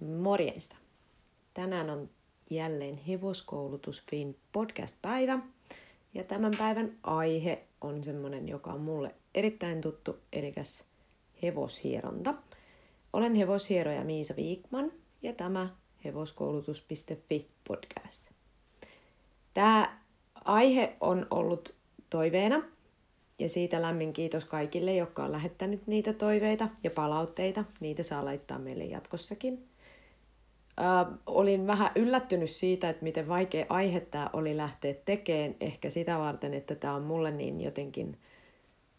Morjesta! Tänään on jälleen Hevoskoulutusfin podcast-päivä. Ja tämän päivän aihe on semmonen, joka on mulle erittäin tuttu, eli hevoshieronta. Olen hevoshieroja Miisa Viikman ja tämä hevoskoulutus.fi podcast. Tämä aihe on ollut toiveena ja siitä lämmin kiitos kaikille, jotka on lähettänyt niitä toiveita ja palautteita. Niitä saa laittaa meille jatkossakin. Äh, olin vähän yllättynyt siitä, että miten vaikea aihe tämä oli lähteä tekemään. Ehkä sitä varten, että tämä on mulle niin jotenkin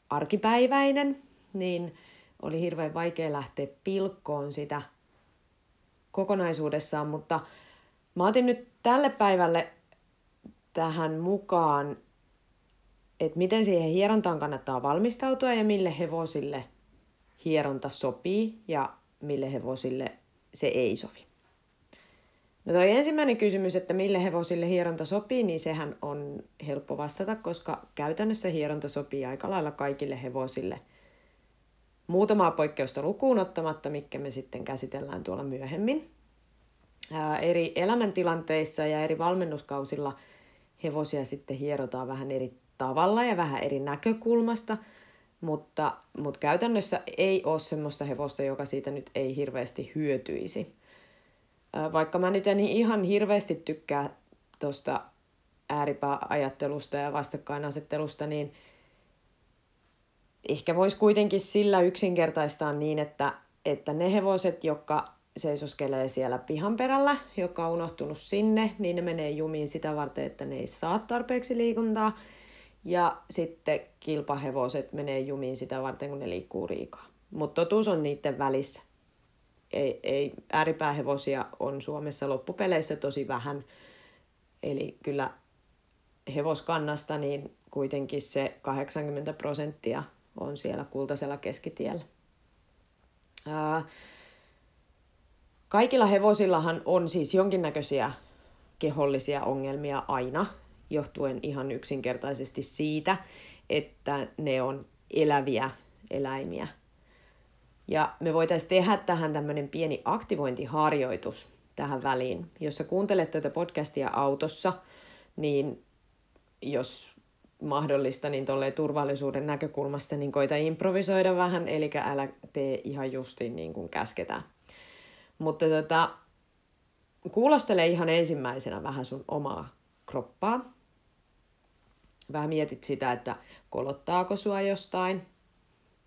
arkipäiväinen, niin oli hirveän vaikea lähteä pilkkoon sitä kokonaisuudessaan, mutta mä otin nyt tälle päivälle tähän mukaan, että miten siihen hierontaan kannattaa valmistautua ja mille hevosille hieronta sopii ja mille hevosille se ei sovi. No toi ensimmäinen kysymys, että mille hevosille hieronta sopii, niin sehän on helppo vastata, koska käytännössä hieronta sopii aika lailla kaikille hevosille. Muutamaa poikkeusta lukuun ottamatta, mikä me sitten käsitellään tuolla myöhemmin. Ää, eri elämäntilanteissa ja eri valmennuskausilla hevosia sitten hierotaan vähän eri tavalla ja vähän eri näkökulmasta, mutta, mutta käytännössä ei ole semmoista hevosta, joka siitä nyt ei hirveästi hyötyisi vaikka mä nyt en ihan hirveästi tykkää tuosta ääripääajattelusta ja vastakkainasettelusta, niin ehkä voisi kuitenkin sillä yksinkertaistaa niin, että, että ne hevoset, jotka seisoskelee siellä pihan perällä, joka on unohtunut sinne, niin ne menee jumiin sitä varten, että ne ei saa tarpeeksi liikuntaa. Ja sitten kilpahevoset menee jumiin sitä varten, kun ne liikkuu riikaa. Mutta totuus on niiden välissä ei, ei, ääripäähevosia on Suomessa loppupeleissä tosi vähän. Eli kyllä hevoskannasta niin kuitenkin se 80 prosenttia on siellä kultaisella keskitiellä. Ää, kaikilla hevosillahan on siis jonkinnäköisiä kehollisia ongelmia aina, johtuen ihan yksinkertaisesti siitä, että ne on eläviä eläimiä – ja me voitaisiin tehdä tähän tämmöinen pieni aktivointiharjoitus tähän väliin. Jos sä kuuntelet tätä podcastia autossa, niin jos mahdollista, niin tolleen turvallisuuden näkökulmasta, niin koita improvisoida vähän, eli älä tee ihan justiin niin kuin käsketään. Mutta tota, kuulostele ihan ensimmäisenä vähän sun omaa kroppaa. Vähän mietit sitä, että kolottaako sua jostain,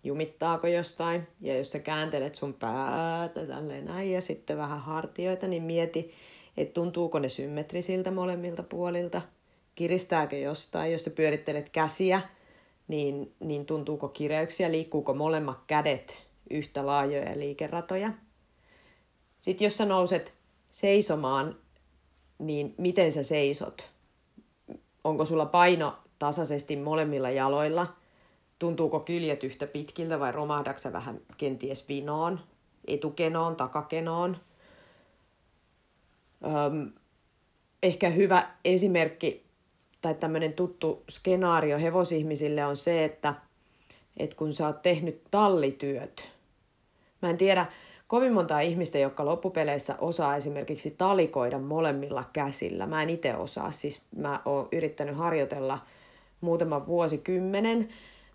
jumittaako jostain. Ja jos sä kääntelet sun päätä tälleen näin ja sitten vähän hartioita, niin mieti, että tuntuuko ne symmetrisiltä molemmilta puolilta. Kiristääkö jostain, jos sä pyörittelet käsiä, niin, niin tuntuuko kireyksiä, liikkuuko molemmat kädet yhtä laajoja liikeratoja. Sitten jos sä nouset seisomaan, niin miten sä seisot? Onko sulla paino tasaisesti molemmilla jaloilla – tuntuuko kyljet yhtä pitkiltä vai romahdaksa vähän kenties vinoon, etukenoon, takakenoon. Öm, ehkä hyvä esimerkki tai tämmöinen tuttu skenaario hevosihmisille on se, että, että kun sä oot tehnyt tallityöt, mä en tiedä kovin montaa ihmistä, jotka loppupeleissä osaa esimerkiksi talikoida molemmilla käsillä. Mä en itse osaa, siis mä oon yrittänyt harjoitella muutaman vuosikymmenen,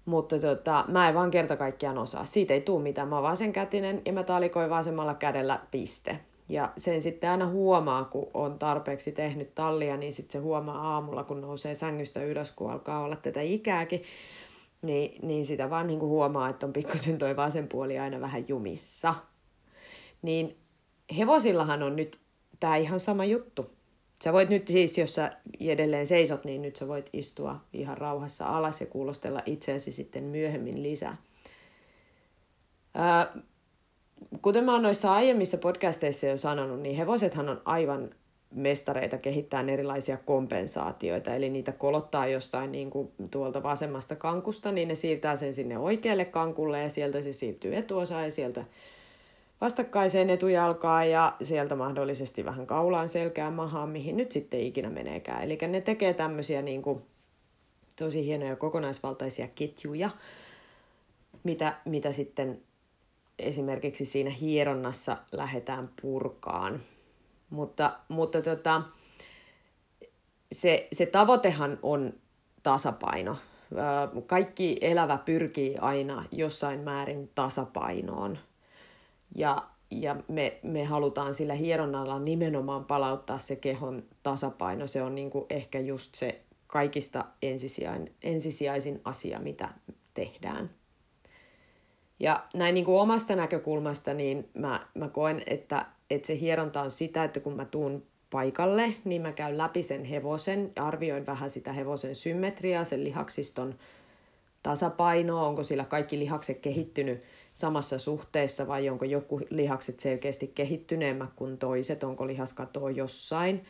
mutta tota, mä en vaan kerta kaikkiaan osaa. Siitä ei tule mitään. Mä oon vasenkätinen ja mä talikoin vasemmalla kädellä piste. Ja sen sitten aina huomaa, kun on tarpeeksi tehnyt tallia, niin sitten se huomaa aamulla, kun nousee sängystä ylös, kun alkaa olla tätä ikääkin. Niin, niin sitä vaan niin kuin huomaa, että on pikkusen toi vasen puoli aina vähän jumissa. Niin hevosillahan on nyt tämä ihan sama juttu. Sä voit nyt siis, jos sä edelleen seisot, niin nyt sä voit istua ihan rauhassa alas ja kuulostella itseäsi sitten myöhemmin lisää. Ää, kuten mä oon noissa aiemmissa podcasteissa jo sanonut, niin hevosethan on aivan mestareita kehittää erilaisia kompensaatioita, eli niitä kolottaa jostain niin kuin tuolta vasemmasta kankusta, niin ne siirtää sen sinne oikealle kankulle ja sieltä se siirtyy etuosaan ja sieltä vastakkaiseen etujalkaan ja sieltä mahdollisesti vähän kaulaan, selkään, mahaan, mihin nyt sitten ikinä meneekään. Eli ne tekee tämmöisiä niin kuin, tosi hienoja kokonaisvaltaisia ketjuja, mitä, mitä sitten esimerkiksi siinä hieronnassa lähdetään purkaan. Mutta, mutta tota, se, se tavoitehan on tasapaino. Kaikki elävä pyrkii aina jossain määrin tasapainoon. Ja, ja me, me halutaan sillä hieronnalla nimenomaan palauttaa se kehon tasapaino. Se on niin kuin ehkä just se kaikista ensisijain, ensisijaisin asia, mitä tehdään. Ja näin niin kuin omasta näkökulmasta, niin mä, mä koen, että, että se hieronta on sitä, että kun mä tuun paikalle, niin mä käyn läpi sen hevosen, arvioin vähän sitä hevosen symmetriaa, sen lihaksiston tasapainoa, onko sillä kaikki lihakset kehittynyt samassa suhteessa vai onko joku lihakset selkeästi kehittyneemmät kuin toiset, onko lihaskatoa jossain.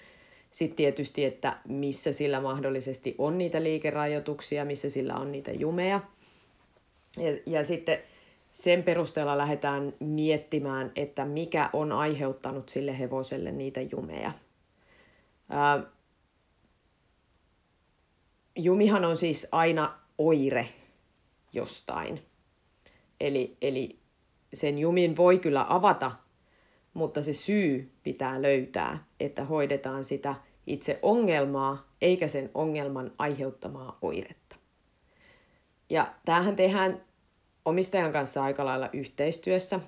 Sitten tietysti, että missä sillä mahdollisesti on niitä liikerajoituksia, missä sillä on niitä jumeja. Ja, ja sitten sen perusteella lähdetään miettimään, että mikä on aiheuttanut sille hevoselle niitä jumeja. Ää, jumihan on siis aina oire jostain. Eli, eli sen jumin voi kyllä avata, mutta se syy pitää löytää, että hoidetaan sitä itse ongelmaa eikä sen ongelman aiheuttamaa oiretta. Ja tämähän tehdään omistajan kanssa aika lailla yhteistyössä.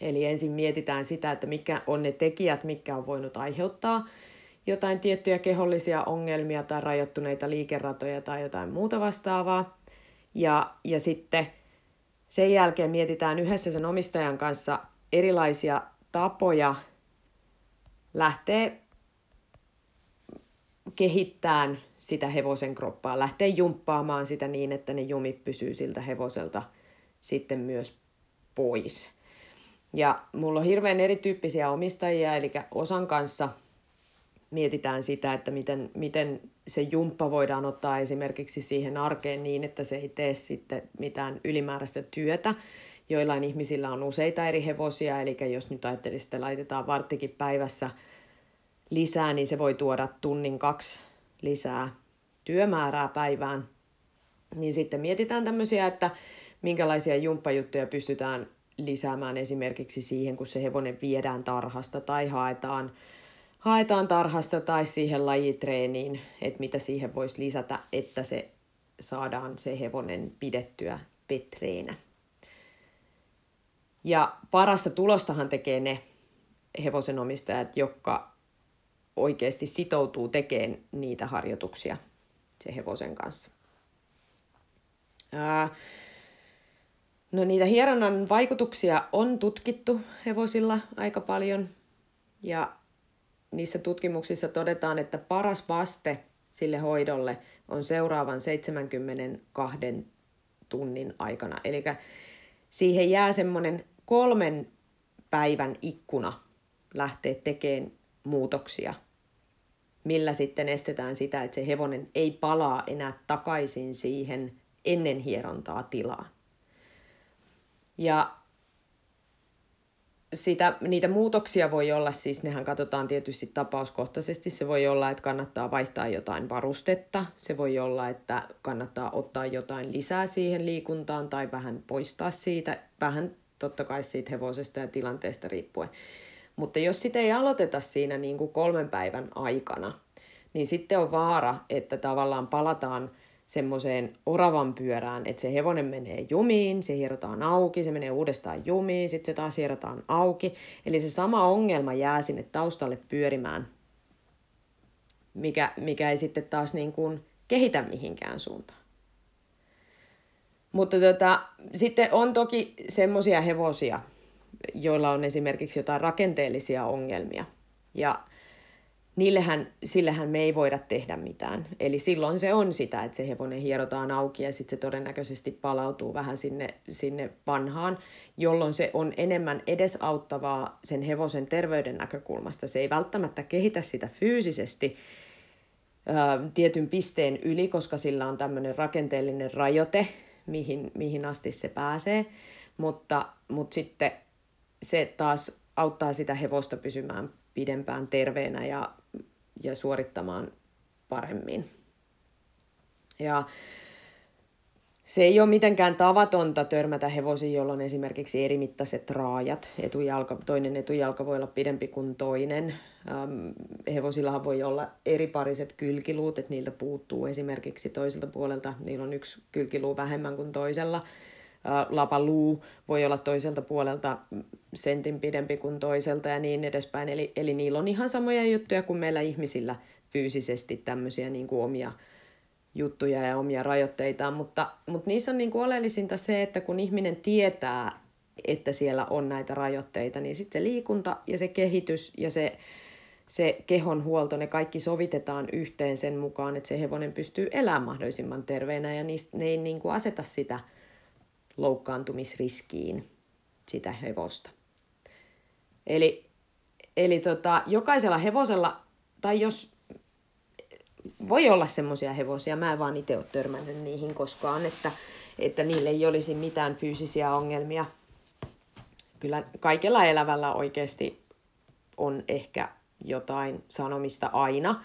Eli ensin mietitään sitä, että mikä on ne tekijät, mikä on voinut aiheuttaa jotain tiettyjä kehollisia ongelmia tai rajoittuneita liikeratoja tai jotain muuta vastaavaa. Ja, ja sitten sen jälkeen mietitään yhdessä sen omistajan kanssa erilaisia tapoja lähteä kehittämään sitä hevosen kroppaa, lähteä jumppaamaan sitä niin, että ne jumit pysyy siltä hevoselta sitten myös pois. Ja mulla on hirveän erityyppisiä omistajia, eli osan kanssa mietitään sitä, että miten, miten se jumppa voidaan ottaa esimerkiksi siihen arkeen niin, että se ei tee sitten mitään ylimääräistä työtä. Joillain ihmisillä on useita eri hevosia, eli jos nyt ajattelisi, että laitetaan varttikin päivässä lisää, niin se voi tuoda tunnin kaksi lisää työmäärää päivään. Niin sitten mietitään tämmöisiä, että minkälaisia jumppajuttuja pystytään lisäämään esimerkiksi siihen, kun se hevonen viedään tarhasta tai haetaan, haetaan tarhasta tai siihen lajitreeniin, että mitä siihen voisi lisätä, että se saadaan se hevonen pidettyä petreenä. Ja parasta tulostahan tekee ne hevosen omistajat, jotka oikeasti sitoutuu tekemään niitä harjoituksia se hevosen kanssa. No niitä hieronnan vaikutuksia on tutkittu hevosilla aika paljon ja niissä tutkimuksissa todetaan, että paras vaste sille hoidolle on seuraavan 72 tunnin aikana. Eli siihen jää semmoinen kolmen päivän ikkuna lähteä tekemään muutoksia millä sitten estetään sitä, että se hevonen ei palaa enää takaisin siihen ennen hierontaa tilaan. Ja sitä, niitä muutoksia voi olla, siis nehän katsotaan tietysti tapauskohtaisesti. Se voi olla, että kannattaa vaihtaa jotain varustetta. Se voi olla, että kannattaa ottaa jotain lisää siihen liikuntaan tai vähän poistaa siitä. Vähän totta kai siitä hevosesta ja tilanteesta riippuen. Mutta jos sitä ei aloiteta siinä niin kuin kolmen päivän aikana, niin sitten on vaara, että tavallaan palataan semmoiseen oravan pyörään, että se hevonen menee jumiin, se hierotaan auki, se menee uudestaan jumiin, sitten se taas hierotaan auki. Eli se sama ongelma jää sinne taustalle pyörimään, mikä, mikä ei sitten taas niin kuin kehitä mihinkään suuntaan. Mutta tota, sitten on toki semmoisia hevosia, joilla on esimerkiksi jotain rakenteellisia ongelmia. Ja niillehän, sillehän me ei voida tehdä mitään. Eli silloin se on sitä, että se hevonen hierotaan auki ja sitten se todennäköisesti palautuu vähän sinne, sinne vanhaan, jolloin se on enemmän edesauttavaa sen hevosen terveyden näkökulmasta. Se ei välttämättä kehitä sitä fyysisesti ää, tietyn pisteen yli, koska sillä on tämmöinen rakenteellinen rajoite, mihin, mihin asti se pääsee, mutta, mutta sitten se taas auttaa sitä hevosta pysymään pidempään terveenä ja, ja suorittamaan paremmin. Ja se ei ole mitenkään tavatonta törmätä hevosiin, jolla on esimerkiksi erimittaiset raajat. Etujalka, toinen etujalka voi olla pidempi kuin toinen. Ähm, hevosillahan voi olla eripariset kylkiluut, että niiltä puuttuu esimerkiksi toiselta puolelta. Niillä on yksi kylkiluu vähemmän kuin toisella. Lapaluu voi olla toiselta puolelta sentin pidempi kuin toiselta ja niin edespäin. Eli, eli niillä on ihan samoja juttuja kuin meillä ihmisillä fyysisesti tämmöisiä niin kuin omia juttuja ja omia rajoitteitaan, mutta, mutta niissä on niin kuin oleellisinta se, että kun ihminen tietää, että siellä on näitä rajoitteita, niin sitten se liikunta ja se kehitys ja se, se kehon huolto, ne kaikki sovitetaan yhteen sen mukaan, että se hevonen pystyy elämään mahdollisimman terveenä ja niistä, ne ei niin kuin aseta sitä loukkaantumisriskiin sitä hevosta. Eli, eli tota, jokaisella hevosella, tai jos voi olla semmoisia hevosia, mä en vaan itse ole törmännyt niihin koskaan, että, että niille ei olisi mitään fyysisiä ongelmia. Kyllä kaikella elävällä oikeasti on ehkä jotain sanomista aina.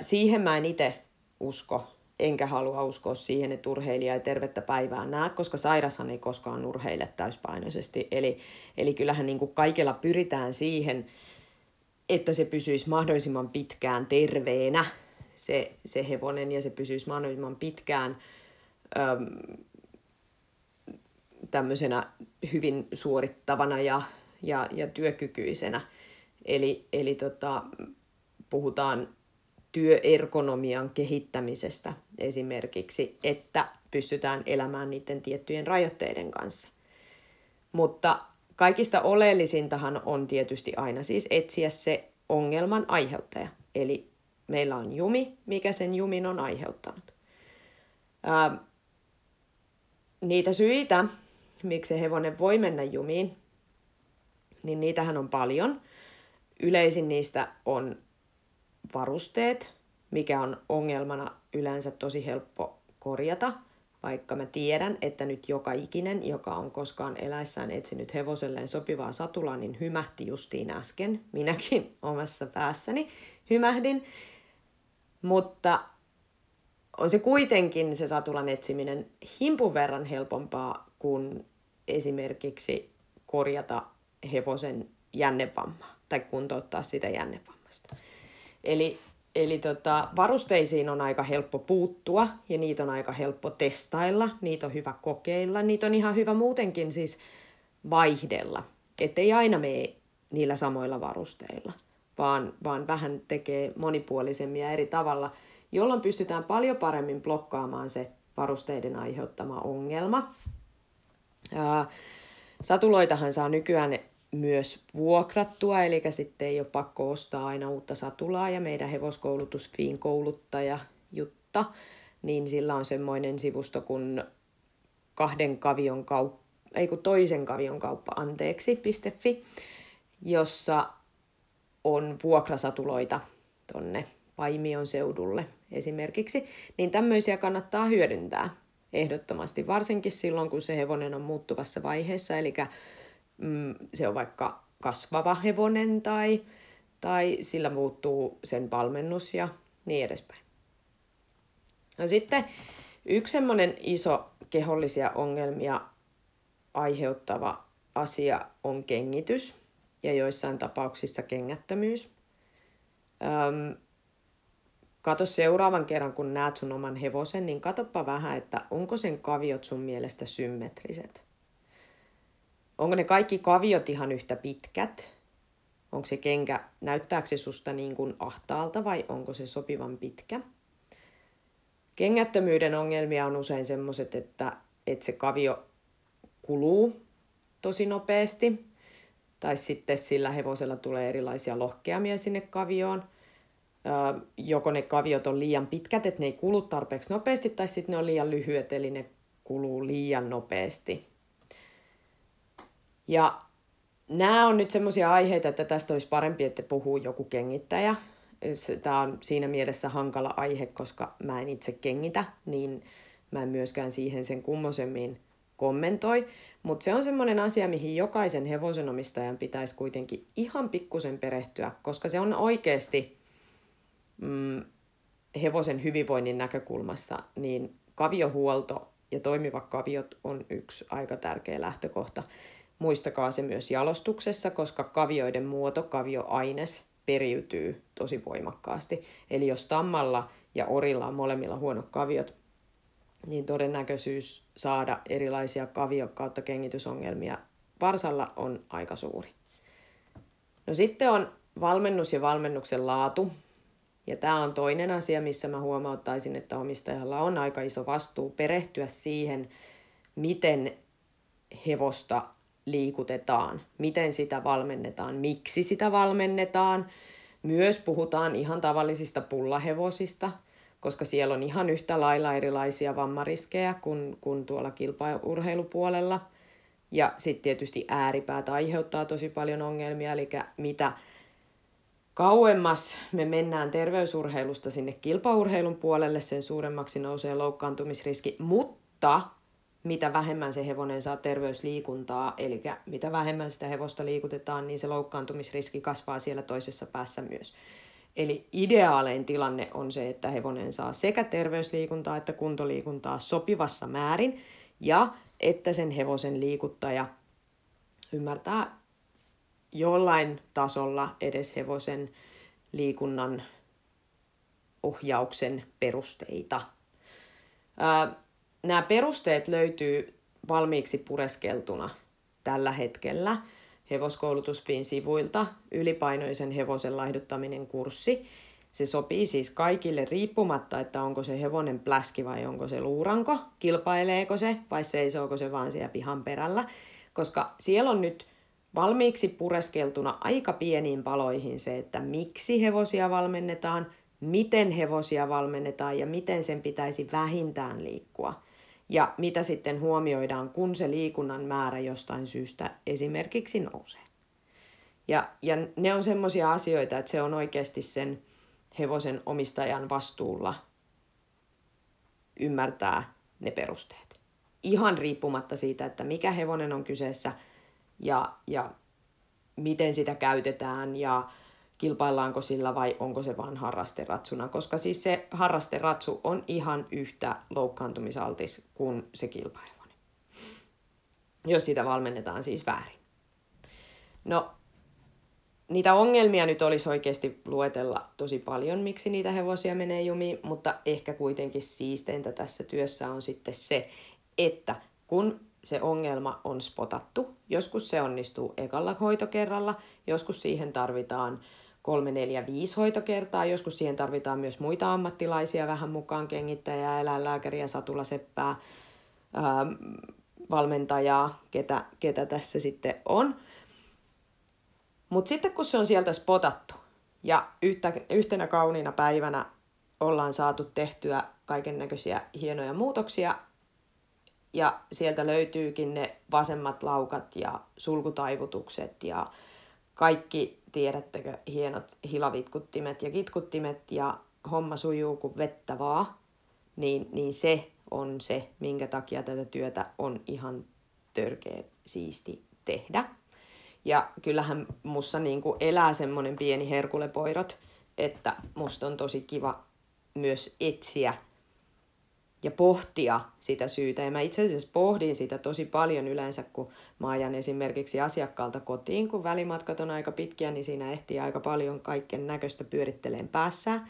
Siihen mä en itse usko, enkä halua uskoa siihen, että urheilija ei tervettä päivää näe, koska sairashan ei koskaan urheile täyspainoisesti. Eli, eli kyllähän niin kuin kaikella pyritään siihen, että se pysyisi mahdollisimman pitkään terveenä se, se hevonen ja se pysyisi mahdollisimman pitkään äm, tämmöisenä hyvin suorittavana ja, ja, ja työkykyisenä. Eli, eli tota, puhutaan työergonomian kehittämisestä esimerkiksi, että pystytään elämään niiden tiettyjen rajoitteiden kanssa. Mutta kaikista oleellisintahan on tietysti aina siis etsiä se ongelman aiheuttaja. Eli meillä on jumi, mikä sen jumin on aiheuttanut. Ää, niitä syitä, miksi hevonen voi mennä jumiin, niin niitähän on paljon. Yleisin niistä on varusteet, mikä on ongelmana yleensä tosi helppo korjata, vaikka mä tiedän, että nyt joka ikinen, joka on koskaan eläissään etsinyt hevoselleen sopivaa satulaa, niin hymähti justiin äsken. Minäkin omassa päässäni hymähdin. Mutta on se kuitenkin se satulan etsiminen himpun verran helpompaa kuin esimerkiksi korjata hevosen jännevammaa tai kuntouttaa sitä jännevammasta. Eli, eli tota, varusteisiin on aika helppo puuttua ja niitä on aika helppo testailla, niitä on hyvä kokeilla, niitä on ihan hyvä muutenkin siis vaihdella, ettei aina mene niillä samoilla varusteilla vaan, vaan vähän tekee monipuolisemmin ja eri tavalla, jolloin pystytään paljon paremmin blokkaamaan se varusteiden aiheuttama ongelma. Satuloitahan saa nykyään myös vuokrattua, eli sitten ei ole pakko ostaa aina uutta satulaa, ja meidän hevoskoulutusfiin kouluttaja Jutta, niin sillä on semmoinen sivusto kuin kahden kavion kauppa, ei kun toisen kavion kauppa, anteeksi, jossa on vuokrasatuloita tonne Paimion seudulle esimerkiksi, niin tämmöisiä kannattaa hyödyntää ehdottomasti, varsinkin silloin, kun se hevonen on muuttuvassa vaiheessa, eli mm, se on vaikka kasvava hevonen tai, tai sillä muuttuu sen valmennus ja niin edespäin. No sitten yksi semmoinen iso kehollisia ongelmia aiheuttava asia on kengitys ja joissain tapauksissa kengättömyys. Öm, kato seuraavan kerran, kun näet sun oman hevosen, niin katoppa vähän, että onko sen kaviot sun mielestä symmetriset. Onko ne kaikki kaviot ihan yhtä pitkät? Onko se kenkä, näyttääkö se susta niin kuin ahtaalta vai onko se sopivan pitkä? Kengättömyyden ongelmia on usein semmoiset, että, että se kavio kuluu tosi nopeasti tai sitten sillä hevosella tulee erilaisia lohkeamia sinne kavioon. Joko ne kaviot on liian pitkät, että ne ei kulu tarpeeksi nopeasti, tai sitten ne on liian lyhyet, eli ne kuluu liian nopeasti. Ja nämä on nyt semmoisia aiheita, että tästä olisi parempi, että puhuu joku kengittäjä. Tämä on siinä mielessä hankala aihe, koska mä en itse kengitä, niin mä en myöskään siihen sen kummosemmin kommentoi. Mutta se on semmoinen asia, mihin jokaisen hevosenomistajan pitäisi kuitenkin ihan pikkusen perehtyä, koska se on oikeasti mm, hevosen hyvinvoinnin näkökulmasta, niin kaviohuolto ja toimivat kaviot on yksi aika tärkeä lähtökohta. Muistakaa se myös jalostuksessa, koska kavioiden muoto, kavioaines periytyy tosi voimakkaasti. Eli jos tammalla ja orilla on molemmilla huonot kaviot, niin todennäköisyys saada erilaisia kavio- kautta kengitysongelmia varsalla on aika suuri. No sitten on valmennus ja valmennuksen laatu. Ja tämä on toinen asia, missä mä huomauttaisin, että omistajalla on aika iso vastuu perehtyä siihen, miten hevosta liikutetaan, miten sitä valmennetaan, miksi sitä valmennetaan. Myös puhutaan ihan tavallisista pullahevosista, koska siellä on ihan yhtä lailla erilaisia vammariskejä kuin, kuin tuolla kilpaurheilupuolella. Ja sitten tietysti ääripäät aiheuttaa tosi paljon ongelmia, eli mitä kauemmas me mennään terveysurheilusta sinne kilpaurheilun puolelle, sen suuremmaksi nousee loukkaantumisriski, mutta mitä vähemmän se hevonen saa terveysliikuntaa, eli mitä vähemmän sitä hevosta liikutetaan, niin se loukkaantumisriski kasvaa siellä toisessa päässä myös. Eli ideaalein tilanne on se, että hevonen saa sekä terveysliikuntaa että kuntoliikuntaa sopivassa määrin ja että sen hevosen liikuttaja ymmärtää jollain tasolla edes hevosen liikunnan ohjauksen perusteita. Nämä perusteet löytyy valmiiksi pureskeltuna tällä hetkellä hevoskoulutusfiin sivuilta ylipainoisen hevosen laihduttaminen kurssi. Se sopii siis kaikille riippumatta, että onko se hevonen pläski vai onko se luuranko, kilpaileeko se vai seisooko se vaan siellä pihan perällä, koska siellä on nyt valmiiksi pureskeltuna aika pieniin paloihin se, että miksi hevosia valmennetaan, miten hevosia valmennetaan ja miten sen pitäisi vähintään liikkua. Ja mitä sitten huomioidaan, kun se liikunnan määrä jostain syystä esimerkiksi nousee. Ja, ja ne on semmoisia asioita, että se on oikeasti sen hevosen omistajan vastuulla ymmärtää ne perusteet. Ihan riippumatta siitä, että mikä hevonen on kyseessä – ja, ja miten sitä käytetään ja kilpaillaanko sillä vai onko se vain harrasteratsuna, koska siis se harrasteratsu on ihan yhtä loukkaantumisaltis kuin se kilpahevonen, jos sitä valmennetaan siis väärin. No, niitä ongelmia nyt olisi oikeasti luetella tosi paljon, miksi niitä hevosia menee jumiin, mutta ehkä kuitenkin siisteintä tässä työssä on sitten se, että kun se ongelma on spotattu. Joskus se onnistuu ekalla hoitokerralla, joskus siihen tarvitaan kolme, neljä, viisi hoitokertaa. Joskus siihen tarvitaan myös muita ammattilaisia vähän mukaan, kengittäjää, eläinlääkäriä, satulaseppää, ää, valmentajaa, ketä, ketä tässä sitten on. Mutta sitten kun se on sieltä spotattu ja yhtä, yhtenä kauniina päivänä ollaan saatu tehtyä kaiken näköisiä hienoja muutoksia ja sieltä löytyykin ne vasemmat laukat ja sulkutaivutukset ja kaikki, tiedättekö, hienot hilavitkuttimet ja kitkuttimet ja homma sujuu kuin vettä vaan, niin, niin se on se, minkä takia tätä työtä on ihan törkeä siisti tehdä. Ja kyllähän mussa niin kuin elää semmoinen pieni herkulepoirot, että musta on tosi kiva myös etsiä ja pohtia sitä syytä. Ja mä itse asiassa pohdin sitä tosi paljon yleensä, kun mä ajan esimerkiksi asiakkaalta kotiin, kun välimatkat on aika pitkiä, niin siinä ehtii aika paljon kaiken näköistä pyöritteleen päässä.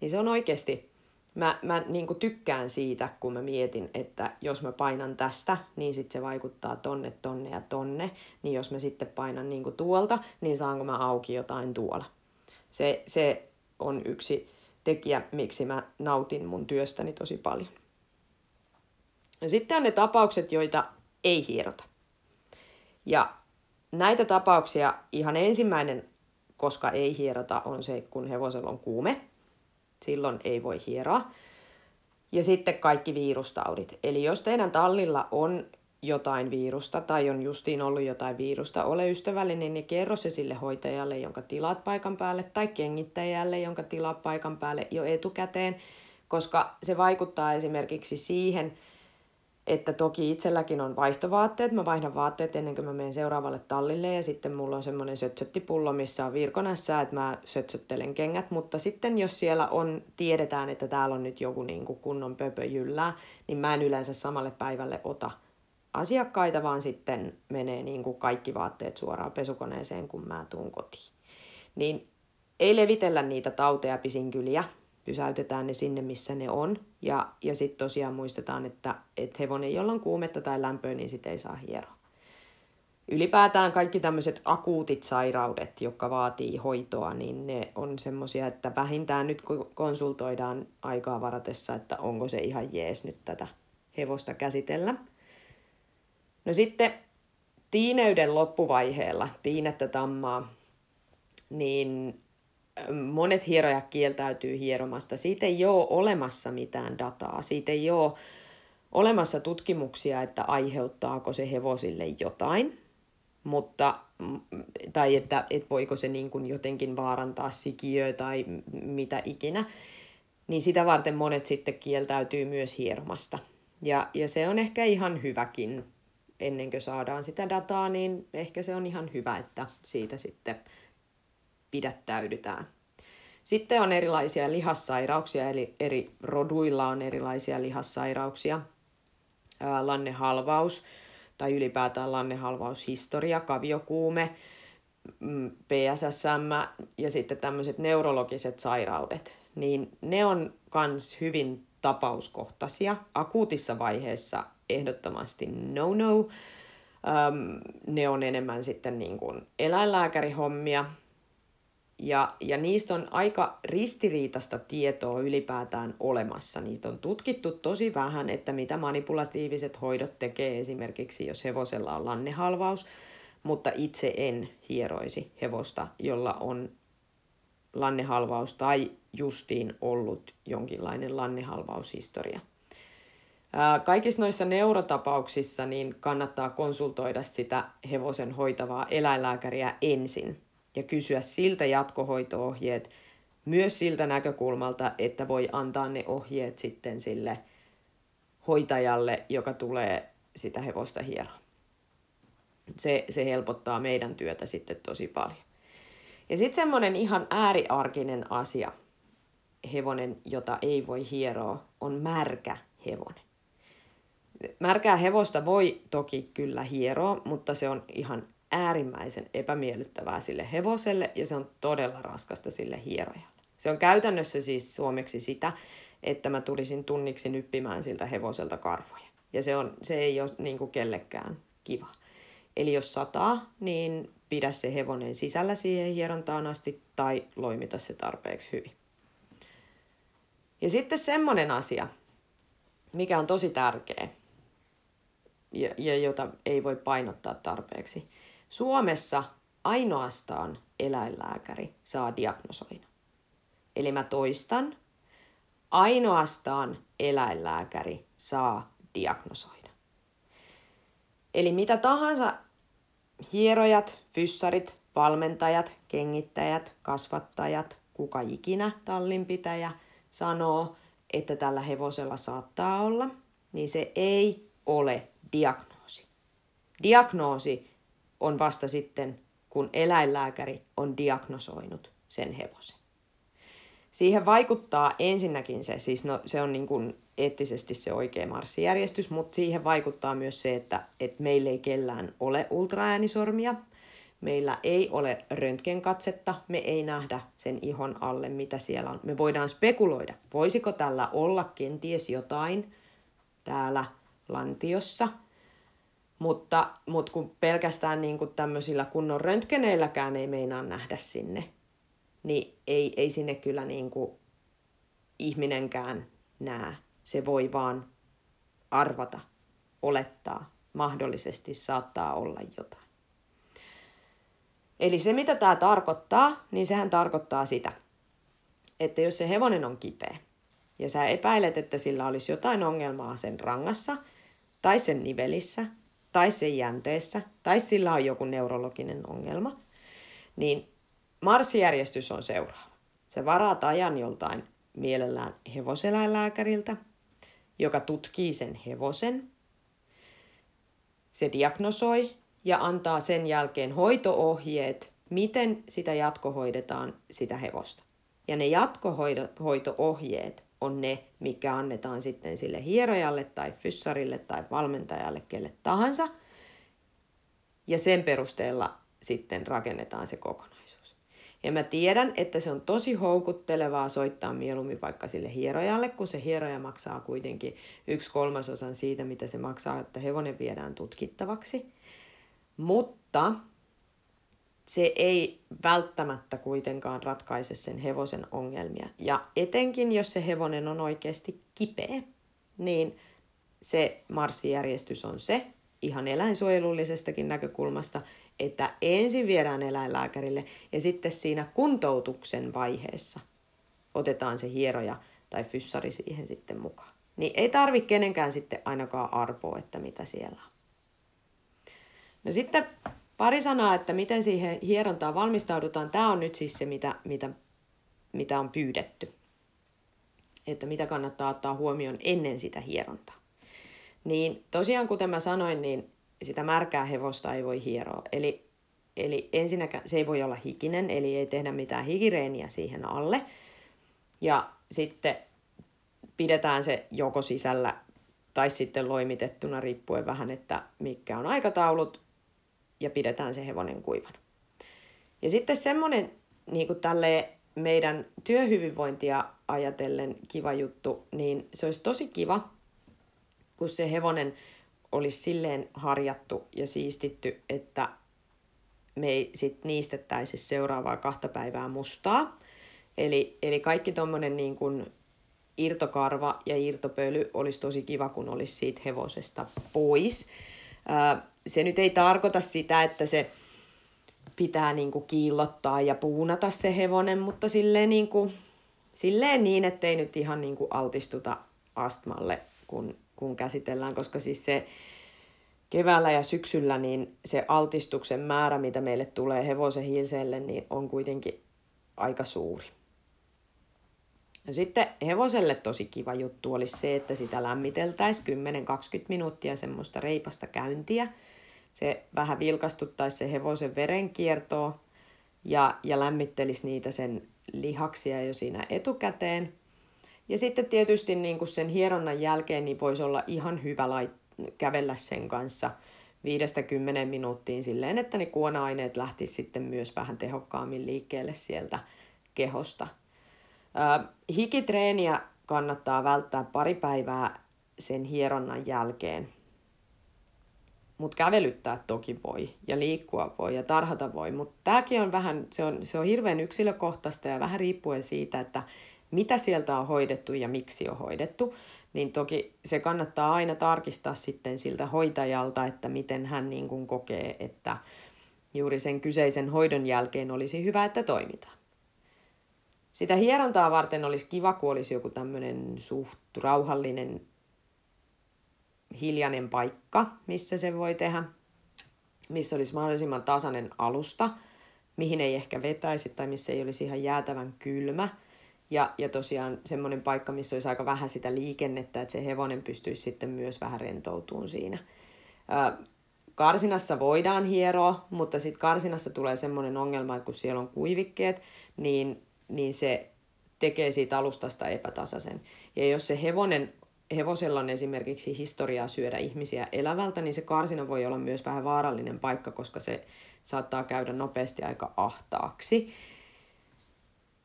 Niin se on oikeasti, mä, mä niin tykkään siitä, kun mä mietin, että jos mä painan tästä, niin sitten se vaikuttaa tonne, tonne ja tonne. Niin jos mä sitten painan niin tuolta, niin saanko mä auki jotain tuolla. Se, se on yksi tekijä, miksi mä nautin mun työstäni tosi paljon. Ja sitten on ne tapaukset, joita ei hierota. Ja näitä tapauksia ihan ensimmäinen, koska ei hierota, on se, kun hevosella on kuume. Silloin ei voi hieroa. Ja sitten kaikki virustaudit. Eli jos teidän tallilla on jotain virusta tai on justiin ollut jotain virusta, ole ystävällinen ja kerro se sille hoitajalle, jonka tilaat paikan päälle, tai kengittäjälle, jonka tilaat paikan päälle jo etukäteen, koska se vaikuttaa esimerkiksi siihen, että toki itselläkin on vaihtovaatteet. Mä vaihdan vaatteet ennen kuin mä menen seuraavalle tallille ja sitten mulla on semmoinen sötsöttipullo, missä on virkonässä, että mä sötsöttelen kengät. Mutta sitten jos siellä on, tiedetään, että täällä on nyt joku niin kuin kunnon pöpö jyllää, niin mä en yleensä samalle päivälle ota asiakkaita, vaan sitten menee niin kuin kaikki vaatteet suoraan pesukoneeseen, kun mä tuun kotiin. Niin ei levitellä niitä tauteja pisinkyliä, pysäytetään ne sinne, missä ne on. Ja, ja sitten tosiaan muistetaan, että, että hevonen, jolla on kuumetta tai lämpöä, niin sitä ei saa hieroa. Ylipäätään kaikki tämmöiset akuutit sairaudet, jotka vaatii hoitoa, niin ne on semmoisia, että vähintään nyt konsultoidaan aikaa varatessa, että onko se ihan jees nyt tätä hevosta käsitellä. No sitten tiineyden loppuvaiheella, tiinettä tammaa, niin monet hierojat kieltäytyy hieromasta. Siitä ei ole olemassa mitään dataa. Siitä ei ole olemassa tutkimuksia, että aiheuttaako se hevosille jotain, mutta, tai että, että voiko se niin kuin jotenkin vaarantaa sikiö tai mitä ikinä. Niin sitä varten monet sitten kieltäytyy myös hieromasta. Ja, ja se on ehkä ihan hyväkin, ennen kuin saadaan sitä dataa, niin ehkä se on ihan hyvä, että siitä sitten pidättäydytään. Sitten on erilaisia lihassairauksia, eli eri roduilla on erilaisia lihassairauksia. Lannehalvaus tai ylipäätään lannehalvaushistoria, kaviokuume, mm, PSSM ja sitten tämmöiset neurologiset sairaudet, niin ne on kans hyvin tapauskohtaisia. Akuutissa vaiheessa ehdottomasti no-no. Ne on enemmän sitten niin kuin eläinlääkärihommia, ja, ja niistä on aika ristiriitasta tietoa ylipäätään olemassa. Niitä on tutkittu tosi vähän, että mitä manipulatiiviset hoidot tekee esimerkiksi, jos hevosella on lannehalvaus, mutta itse en hieroisi hevosta, jolla on lannehalvaus tai justiin ollut jonkinlainen lannehalvaushistoria. Kaikissa noissa neurotapauksissa niin kannattaa konsultoida sitä hevosen hoitavaa eläinlääkäriä ensin ja kysyä siltä jatkohoitoohjeet myös siltä näkökulmalta, että voi antaa ne ohjeet sitten sille hoitajalle, joka tulee sitä hevosta hieroa. Se, se helpottaa meidän työtä sitten tosi paljon. Ja sitten semmoinen ihan ääriarkinen asia, hevonen, jota ei voi hieroa, on märkä hevonen. Märkää hevosta voi toki kyllä hieroa, mutta se on ihan äärimmäisen epämiellyttävää sille hevoselle ja se on todella raskasta sille hierojalle. Se on käytännössä siis suomeksi sitä, että mä tulisin tunniksi nyppimään siltä hevoselta karvoja. Ja se, on, se ei ole niin kuin kellekään kiva. Eli jos sataa, niin pidä se hevonen sisällä siihen hierontaan asti tai loimita se tarpeeksi hyvin. Ja sitten semmoinen asia, mikä on tosi tärkeä ja, ja jota ei voi painottaa tarpeeksi, Suomessa ainoastaan eläinlääkäri saa diagnosoida. Eli mä toistan, ainoastaan eläinlääkäri saa diagnosoida. Eli mitä tahansa hierojat, fyssarit, valmentajat, kengittäjät, kasvattajat, kuka ikinä tallinpitäjä sanoo, että tällä hevosella saattaa olla, niin se ei ole diagnoosi. Diagnoosi on vasta sitten, kun eläinlääkäri on diagnosoinut sen hevosen. Siihen vaikuttaa ensinnäkin se, siis no, se on niin kuin eettisesti se oikea marssijärjestys, mutta siihen vaikuttaa myös se, että, että meillä ei kellään ole ultraäänisormia, meillä ei ole röntgenkatsetta, me ei nähdä sen ihon alle, mitä siellä on. Me voidaan spekuloida, voisiko tällä olla kenties jotain täällä lantiossa – mutta, mutta kun pelkästään niin kuin tämmöisillä kunnon röntgeneilläkään ei meinaa nähdä sinne, niin ei, ei sinne kyllä niin kuin ihminenkään näe. Se voi vaan arvata, olettaa, mahdollisesti saattaa olla jotain. Eli se, mitä tämä tarkoittaa, niin sehän tarkoittaa sitä, että jos se hevonen on kipeä ja sä epäilet, että sillä olisi jotain ongelmaa sen rangassa tai sen nivelissä tai sen jänteessä, tai sillä on joku neurologinen ongelma, niin marssijärjestys on seuraava. Se varaat ajan joltain mielellään hevoseläinlääkäriltä, joka tutkii sen hevosen se diagnosoi ja antaa sen jälkeen hoitoohjeet, miten sitä jatkohoidetaan sitä hevosta. Ja ne jatkohoito-ohjeet on ne, mikä annetaan sitten sille hierojalle tai fyssarille tai valmentajalle, kelle tahansa. Ja sen perusteella sitten rakennetaan se kokonaisuus. Ja mä tiedän, että se on tosi houkuttelevaa soittaa mieluummin vaikka sille hierojalle, kun se hieroja maksaa kuitenkin yksi kolmasosan siitä, mitä se maksaa, että hevonen viedään tutkittavaksi. Mutta se ei välttämättä kuitenkaan ratkaise sen hevosen ongelmia. Ja etenkin, jos se hevonen on oikeasti kipeä, niin se marssijärjestys on se, ihan eläinsuojelullisestakin näkökulmasta, että ensin viedään eläinlääkärille ja sitten siinä kuntoutuksen vaiheessa otetaan se hieroja tai fyssari siihen sitten mukaan. Niin ei tarvi kenenkään sitten ainakaan arpoa, että mitä siellä on. No sitten Pari sanaa, että miten siihen hierontaan valmistaudutaan. Tämä on nyt siis se, mitä, mitä, mitä on pyydetty. Että mitä kannattaa ottaa huomioon ennen sitä hierontaa. Niin tosiaan, kuten mä sanoin, niin sitä märkää hevosta ei voi hieroa. Eli, eli ensinnäkään se ei voi olla hikinen, eli ei tehdä mitään hikireeniä siihen alle. Ja sitten pidetään se joko sisällä tai sitten loimitettuna riippuen vähän, että mikä on aikataulut ja pidetään se hevonen kuivana. Ja sitten semmoinen niin kuin tälle meidän työhyvinvointia ajatellen kiva juttu, niin se olisi tosi kiva, kun se hevonen olisi silleen harjattu ja siistitty, että me ei sit niistettäisi seuraavaa kahta päivää mustaa. Eli, eli kaikki tuommoinen niin kuin irtokarva ja irtopöly olisi tosi kiva, kun olisi siitä hevosesta pois se nyt ei tarkoita sitä, että se pitää niinku kiillottaa ja puunata se hevonen, mutta silleen, niinku, silleen niin, ettei nyt ihan niinku altistuta astmalle, kun, kun käsitellään, koska siis se keväällä ja syksyllä niin se altistuksen määrä, mitä meille tulee hevosen hilseelle, niin on kuitenkin aika suuri. No sitten hevoselle tosi kiva juttu olisi se, että sitä lämmiteltäisiin 10-20 minuuttia semmoista reipasta käyntiä. Se vähän vilkastuttaisi se hevosen verenkiertoa ja, ja lämmittelisi niitä sen lihaksia jo siinä etukäteen. Ja sitten tietysti niin kuin sen hieronnan jälkeen niin voisi olla ihan hyvä lait- kävellä sen kanssa viidestä kymmenen minuuttiin silleen, että ne kuona-aineet lähtisivät sitten myös vähän tehokkaammin liikkeelle sieltä kehosta – hikitreeniä kannattaa välttää pari päivää sen hieronnan jälkeen. Mutta kävelyttää toki voi ja liikkua voi ja tarhata voi. Mutta tämäkin on vähän, se on, se on hirveän yksilökohtaista ja vähän riippuen siitä, että mitä sieltä on hoidettu ja miksi on hoidettu. Niin toki se kannattaa aina tarkistaa sitten siltä hoitajalta, että miten hän niin kuin kokee, että juuri sen kyseisen hoidon jälkeen olisi hyvä, että toimitaan. Sitä hierontaa varten olisi kiva, kun olisi joku tämmöinen suht rauhallinen, hiljainen paikka, missä se voi tehdä, missä olisi mahdollisimman tasainen alusta, mihin ei ehkä vetäisi tai missä ei olisi ihan jäätävän kylmä. Ja, ja tosiaan semmoinen paikka, missä olisi aika vähän sitä liikennettä, että se hevonen pystyisi sitten myös vähän rentoutumaan siinä. karsinassa voidaan hieroa, mutta sitten karsinassa tulee semmoinen ongelma, että kun siellä on kuivikkeet, niin niin se tekee siitä alustasta epätasaisen. Ja jos se hevonen, hevosella on esimerkiksi historiaa syödä ihmisiä elävältä, niin se karsina voi olla myös vähän vaarallinen paikka, koska se saattaa käydä nopeasti aika ahtaaksi.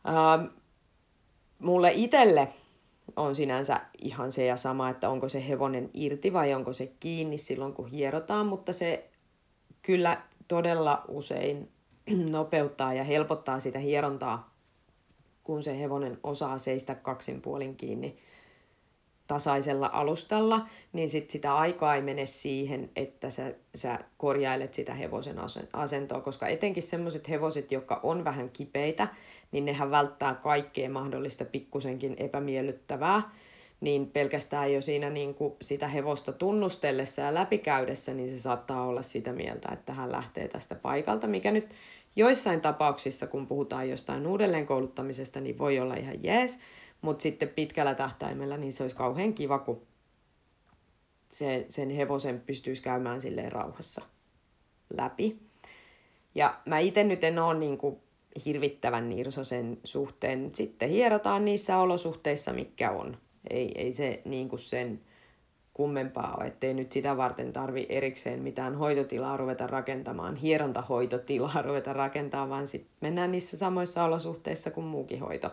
Ähm, mulle itselle on sinänsä ihan se ja sama, että onko se hevonen irti vai onko se kiinni silloin, kun hierotaan, mutta se kyllä todella usein nopeuttaa ja helpottaa sitä hierontaa kun se hevonen osaa seistä kaksin puolin kiinni tasaisella alustalla, niin sit sitä aikaa ei mene siihen, että sä, sä korjailet sitä hevosen asentoa, koska etenkin semmoiset hevoset, jotka on vähän kipeitä, niin nehän välttää kaikkea mahdollista pikkusenkin epämiellyttävää, niin pelkästään jo siinä niin kuin sitä hevosta tunnustellessa ja läpikäydessä, niin se saattaa olla sitä mieltä, että hän lähtee tästä paikalta, mikä nyt Joissain tapauksissa, kun puhutaan jostain uudelleenkouluttamisesta, niin voi olla ihan jees, mutta sitten pitkällä tähtäimellä niin se olisi kauhean kiva, kun se, sen hevosen pystyisi käymään silleen rauhassa läpi. Ja mä itse nyt en ole niin kuin hirvittävän nirsosen suhteen. Sitten hierotaan niissä olosuhteissa, mikä on. Ei, ei se niin kuin sen kummempaa ole, ettei nyt sitä varten tarvi erikseen mitään hoitotilaa ruveta rakentamaan, hierontahoitotilaa ruveta rakentamaan, vaan sitten mennään niissä samoissa olosuhteissa kuin muukin hoito.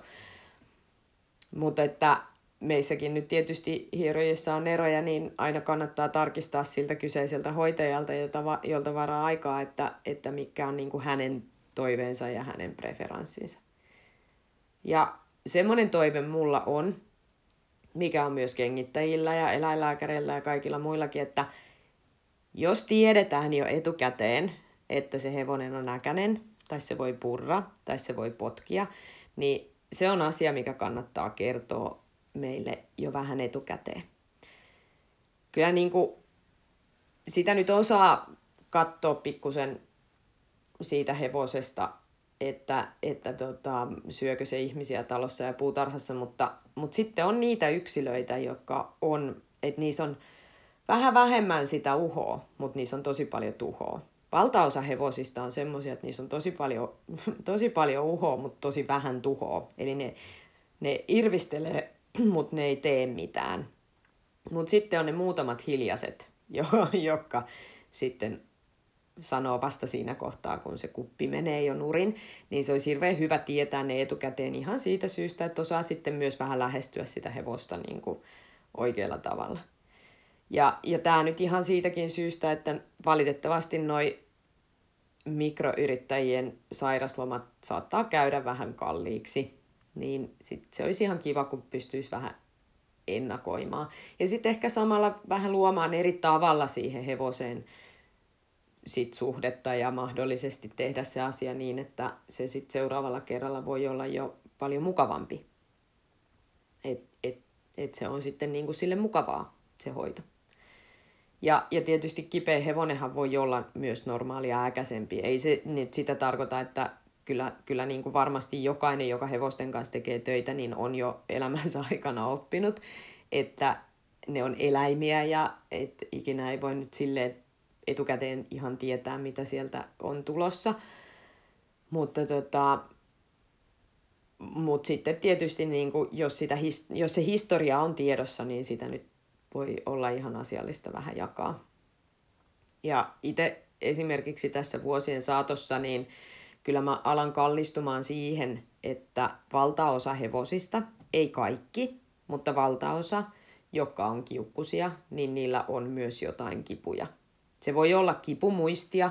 Mutta että meissäkin nyt tietysti hierojissa on eroja, niin aina kannattaa tarkistaa siltä kyseiseltä hoitajalta, jolta, va, jolta varaa aikaa, että, että mikä on niin kuin hänen toiveensa ja hänen preferanssinsa. Ja semmoinen toive mulla on, mikä on myös kengittäjillä ja eläinlääkäreillä ja kaikilla muillakin, että jos tiedetään jo etukäteen, että se hevonen on äkänen, tai se voi purra, tai se voi potkia, niin se on asia, mikä kannattaa kertoa meille jo vähän etukäteen. Kyllä niin kuin sitä nyt osaa katsoa pikkusen siitä hevosesta, että, että tota, syökö se ihmisiä talossa ja puutarhassa, mutta, mutta sitten on niitä yksilöitä, jotka on, että niissä on vähän vähemmän sitä uhoa, mutta niissä on tosi paljon tuhoa. Valtaosa hevosista on semmoisia, että niissä on tosi paljon, tosi paljon uhoa, mutta tosi vähän tuhoa. Eli ne, ne irvistelee, mutta ne ei tee mitään. Mutta sitten on ne muutamat hiljaiset, jotka sitten sanoo vasta siinä kohtaa, kun se kuppi menee jo nurin, niin se olisi hirveän hyvä tietää ne etukäteen ihan siitä syystä, että osaa sitten myös vähän lähestyä sitä hevosta niin kuin oikealla tavalla. Ja, ja tämä nyt ihan siitäkin syystä, että valitettavasti noi mikroyrittäjien sairaslomat saattaa käydä vähän kalliiksi, niin sit se olisi ihan kiva, kun pystyisi vähän ennakoimaan. Ja sitten ehkä samalla vähän luomaan eri tavalla siihen hevoseen sit suhdetta ja mahdollisesti tehdä se asia niin, että se sitten seuraavalla kerralla voi olla jo paljon mukavampi. Että et, et se on sitten niinku sille mukavaa se hoito. Ja, ja tietysti kipeä hevonenhan voi olla myös normaalia äkäisempi. Ei se nyt sitä tarkoita, että kyllä, kyllä niin kuin varmasti jokainen, joka hevosten kanssa tekee töitä, niin on jo elämänsä aikana oppinut, että ne on eläimiä ja et ikinä ei voi nyt silleen etukäteen ihan tietää, mitä sieltä on tulossa. Mutta tota, mut sitten tietysti, niin kuin, jos, sitä, jos se historia on tiedossa, niin sitä nyt voi olla ihan asiallista vähän jakaa. Ja itse esimerkiksi tässä vuosien saatossa, niin kyllä mä alan kallistumaan siihen, että valtaosa hevosista, ei kaikki, mutta valtaosa, jotka on kiukkusia, niin niillä on myös jotain kipuja. Se voi olla kipumuistia,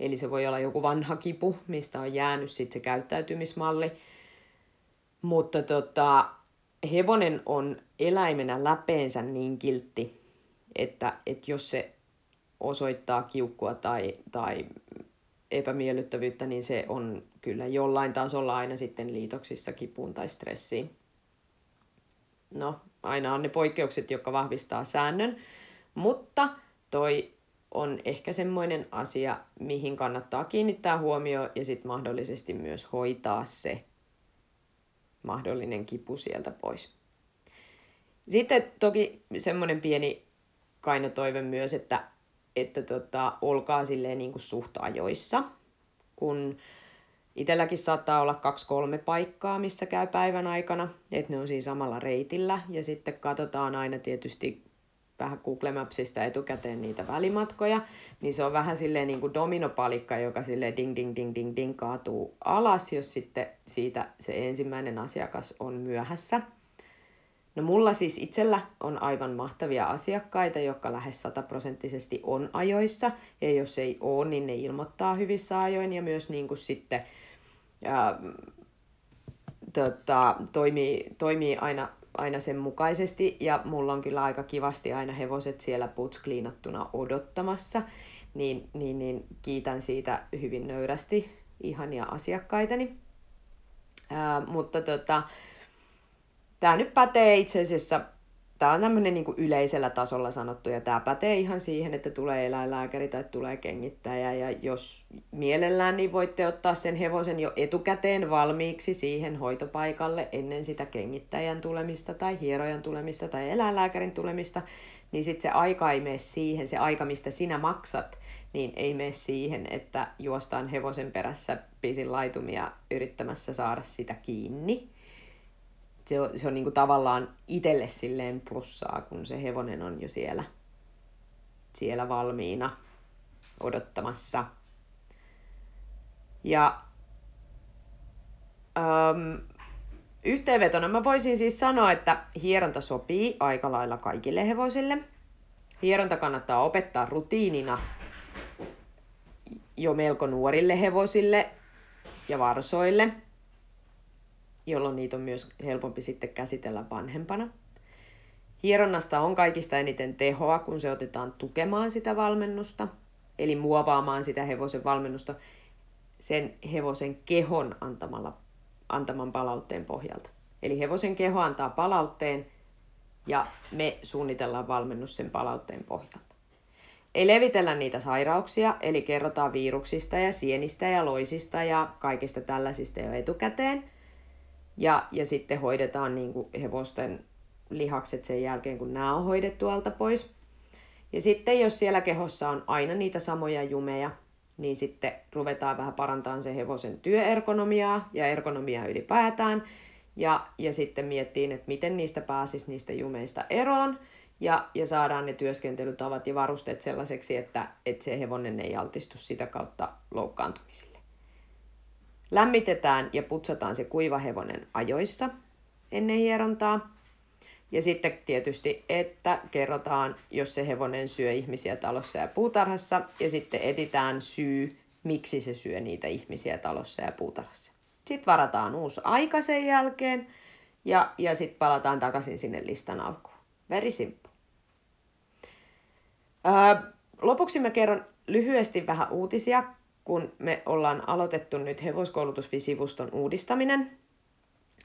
eli se voi olla joku vanha kipu, mistä on jäänyt sitten se käyttäytymismalli. Mutta tota, hevonen on eläimenä läpeensä niin kiltti, että, että jos se osoittaa kiukkua tai, tai epämiellyttävyyttä, niin se on kyllä jollain tasolla aina sitten liitoksissa kipuun tai stressiin. No, aina on ne poikkeukset, jotka vahvistaa säännön, mutta toi on ehkä semmoinen asia, mihin kannattaa kiinnittää huomio ja sitten mahdollisesti myös hoitaa se mahdollinen kipu sieltä pois. Sitten toki semmoinen pieni kainotoive myös, että, että tota, olkaa silleen niin kuin suht ajoissa, kun Itelläkin saattaa olla kaksi-kolme paikkaa, missä käy päivän aikana, että ne on siinä samalla reitillä. Ja sitten katsotaan aina tietysti vähän Google Mapsista etukäteen niitä välimatkoja, niin se on vähän silleen niin kuin dominopalikka, joka silleen ding ding ding ding ding kaatuu alas, jos sitten siitä se ensimmäinen asiakas on myöhässä. No mulla siis itsellä on aivan mahtavia asiakkaita, jotka lähes sataprosenttisesti on ajoissa, ja jos ei ole, niin ne ilmoittaa hyvissä ajoin, ja myös niin kuin sitten ja, tota, toimii, toimii aina aina sen mukaisesti ja mulla on kyllä aika kivasti aina hevoset siellä putskliinattuna odottamassa, niin, niin, niin kiitän siitä hyvin nöyrästi ihania asiakkaitani. Ää, mutta tota, tämä nyt pätee itse asiassa tämä on tämmöinen niin yleisellä tasolla sanottu ja tämä pätee ihan siihen, että tulee eläinlääkäri tai tulee kengittäjä ja jos mielellään, niin voitte ottaa sen hevosen jo etukäteen valmiiksi siihen hoitopaikalle ennen sitä kengittäjän tulemista tai hierojan tulemista tai eläinlääkärin tulemista, niin sitten se aika ei mene siihen, se aika, mistä sinä maksat, niin ei mene siihen, että juostaan hevosen perässä pisin laitumia yrittämässä saada sitä kiinni. Se on, se on niinku tavallaan itselle silleen plussaa, kun se hevonen on jo siellä, siellä valmiina odottamassa. Ja äm, yhteenvetona mä voisin siis sanoa, että hieronta sopii aika lailla kaikille hevosille. Hieronta kannattaa opettaa rutiinina jo melko nuorille hevosille ja varsoille, jolloin niitä on myös helpompi sitten käsitellä vanhempana. Hieronnasta on kaikista eniten tehoa, kun se otetaan tukemaan sitä valmennusta, eli muovaamaan sitä hevosen valmennusta sen hevosen kehon antamalla, antaman palautteen pohjalta. Eli hevosen keho antaa palautteen ja me suunnitellaan valmennus sen palautteen pohjalta. Ei levitellä niitä sairauksia, eli kerrotaan viruksista ja sienistä ja loisista ja kaikista tällaisista jo etukäteen. Ja, ja sitten hoidetaan niin kuin hevosten lihakset sen jälkeen, kun nämä on hoidettu alta pois. Ja sitten jos siellä kehossa on aina niitä samoja jumeja, niin sitten ruvetaan vähän parantamaan se hevosen työergonomiaa ja ergonomiaa ylipäätään. Ja, ja sitten miettiin, että miten niistä pääsisi niistä jumeista eroon ja, ja saadaan ne työskentelytavat ja varusteet sellaiseksi, että, että se hevonen ei altistu sitä kautta loukkaantumisille. Lämmitetään ja putsataan se kuiva hevonen ajoissa ennen hierontaa. Ja sitten tietysti, että kerrotaan, jos se hevonen syö ihmisiä talossa ja puutarhassa, ja sitten etitään syy, miksi se syö niitä ihmisiä talossa ja puutarhassa. Sitten varataan uusi aika sen jälkeen, ja, ja sitten palataan takaisin sinne listan alkuun. Very simple. Öö, lopuksi mä kerron lyhyesti vähän uutisia, kun me ollaan aloitettu nyt hevoskoulutusvisivuston uudistaminen.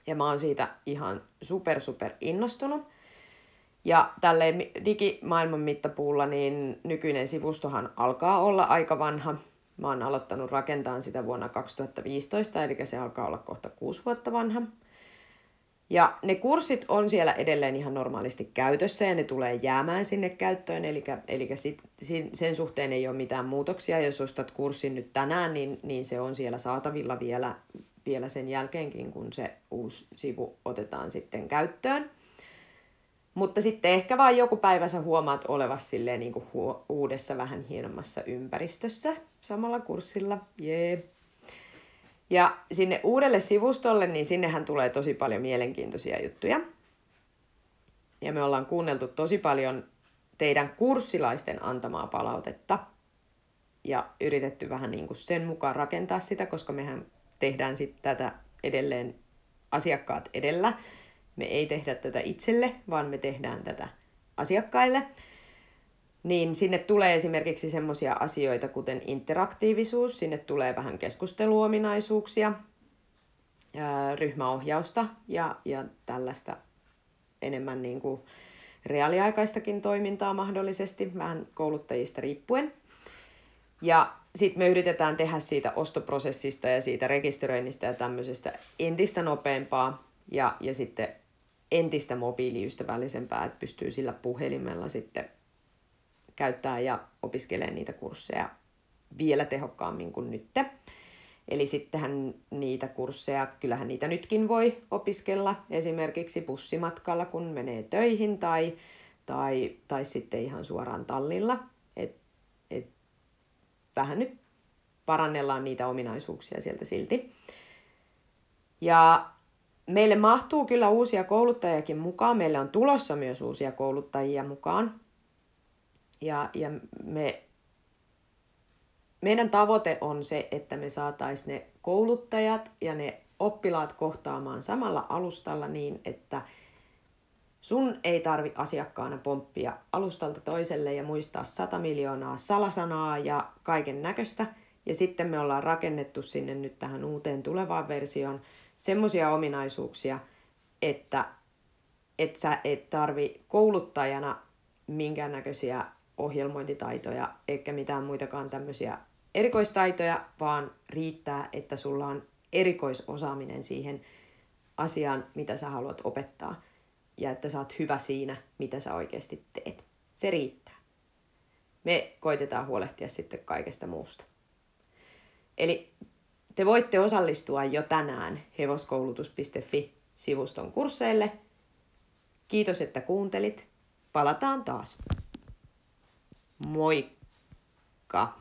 Ja mä oon siitä ihan super super innostunut. Ja tälleen digimaailman mittapuulla niin nykyinen sivustohan alkaa olla aika vanha. Mä oon aloittanut rakentaa sitä vuonna 2015, eli se alkaa olla kohta kuusi vuotta vanha. Ja ne kurssit on siellä edelleen ihan normaalisti käytössä ja ne tulee jäämään sinne käyttöön, eli, eli sit, sen suhteen ei ole mitään muutoksia. Jos ostat kurssin nyt tänään, niin, niin se on siellä saatavilla vielä, vielä sen jälkeenkin, kun se uusi sivu otetaan sitten käyttöön. Mutta sitten ehkä vain joku päivä sä huomaat olevasi silleen niin kuin uudessa vähän hienommassa ympäristössä samalla kurssilla. Jee. Yeah. Ja sinne uudelle sivustolle, niin sinnehän tulee tosi paljon mielenkiintoisia juttuja. Ja me ollaan kuunneltu tosi paljon teidän kurssilaisten antamaa palautetta ja yritetty vähän niin kuin sen mukaan rakentaa sitä, koska mehän tehdään sitten tätä edelleen asiakkaat edellä. Me ei tehdä tätä itselle, vaan me tehdään tätä asiakkaille niin sinne tulee esimerkiksi semmoisia asioita kuten interaktiivisuus, sinne tulee vähän keskusteluominaisuuksia, ryhmäohjausta ja, ja tällaista enemmän niin kuin reaaliaikaistakin toimintaa mahdollisesti, vähän kouluttajista riippuen. Ja sitten me yritetään tehdä siitä ostoprosessista ja siitä rekisteröinnistä ja tämmöisestä entistä nopeampaa ja, ja sitten entistä mobiiliystävällisempää, että pystyy sillä puhelimella sitten käyttää ja opiskelee niitä kursseja vielä tehokkaammin kuin nyt. Eli sittenhän niitä kursseja, kyllähän niitä nytkin voi opiskella esimerkiksi bussimatkalla, kun menee töihin tai, tai, tai sitten ihan suoraan tallilla. Et, et vähän nyt parannellaan niitä ominaisuuksia sieltä silti. Ja meille mahtuu kyllä uusia kouluttajiakin mukaan. Meille on tulossa myös uusia kouluttajia mukaan. Ja, ja me, meidän tavoite on se, että me saataisiin ne kouluttajat ja ne oppilaat kohtaamaan samalla alustalla niin, että sun ei tarvi asiakkaana pomppia alustalta toiselle ja muistaa sata miljoonaa salasanaa ja kaiken näköistä. Ja sitten me ollaan rakennettu sinne nyt tähän uuteen tulevaan versioon semmoisia ominaisuuksia, että et sä et tarvi kouluttajana minkäännäköisiä ohjelmointitaitoja eikä mitään muitakaan tämmöisiä erikoistaitoja, vaan riittää, että sulla on erikoisosaaminen siihen asiaan, mitä sä haluat opettaa ja että sä oot hyvä siinä, mitä sä oikeasti teet. Se riittää. Me koitetaan huolehtia sitten kaikesta muusta. Eli te voitte osallistua jo tänään hevoskoulutus.fi-sivuston kursseille. Kiitos, että kuuntelit. Palataan taas. Moikka!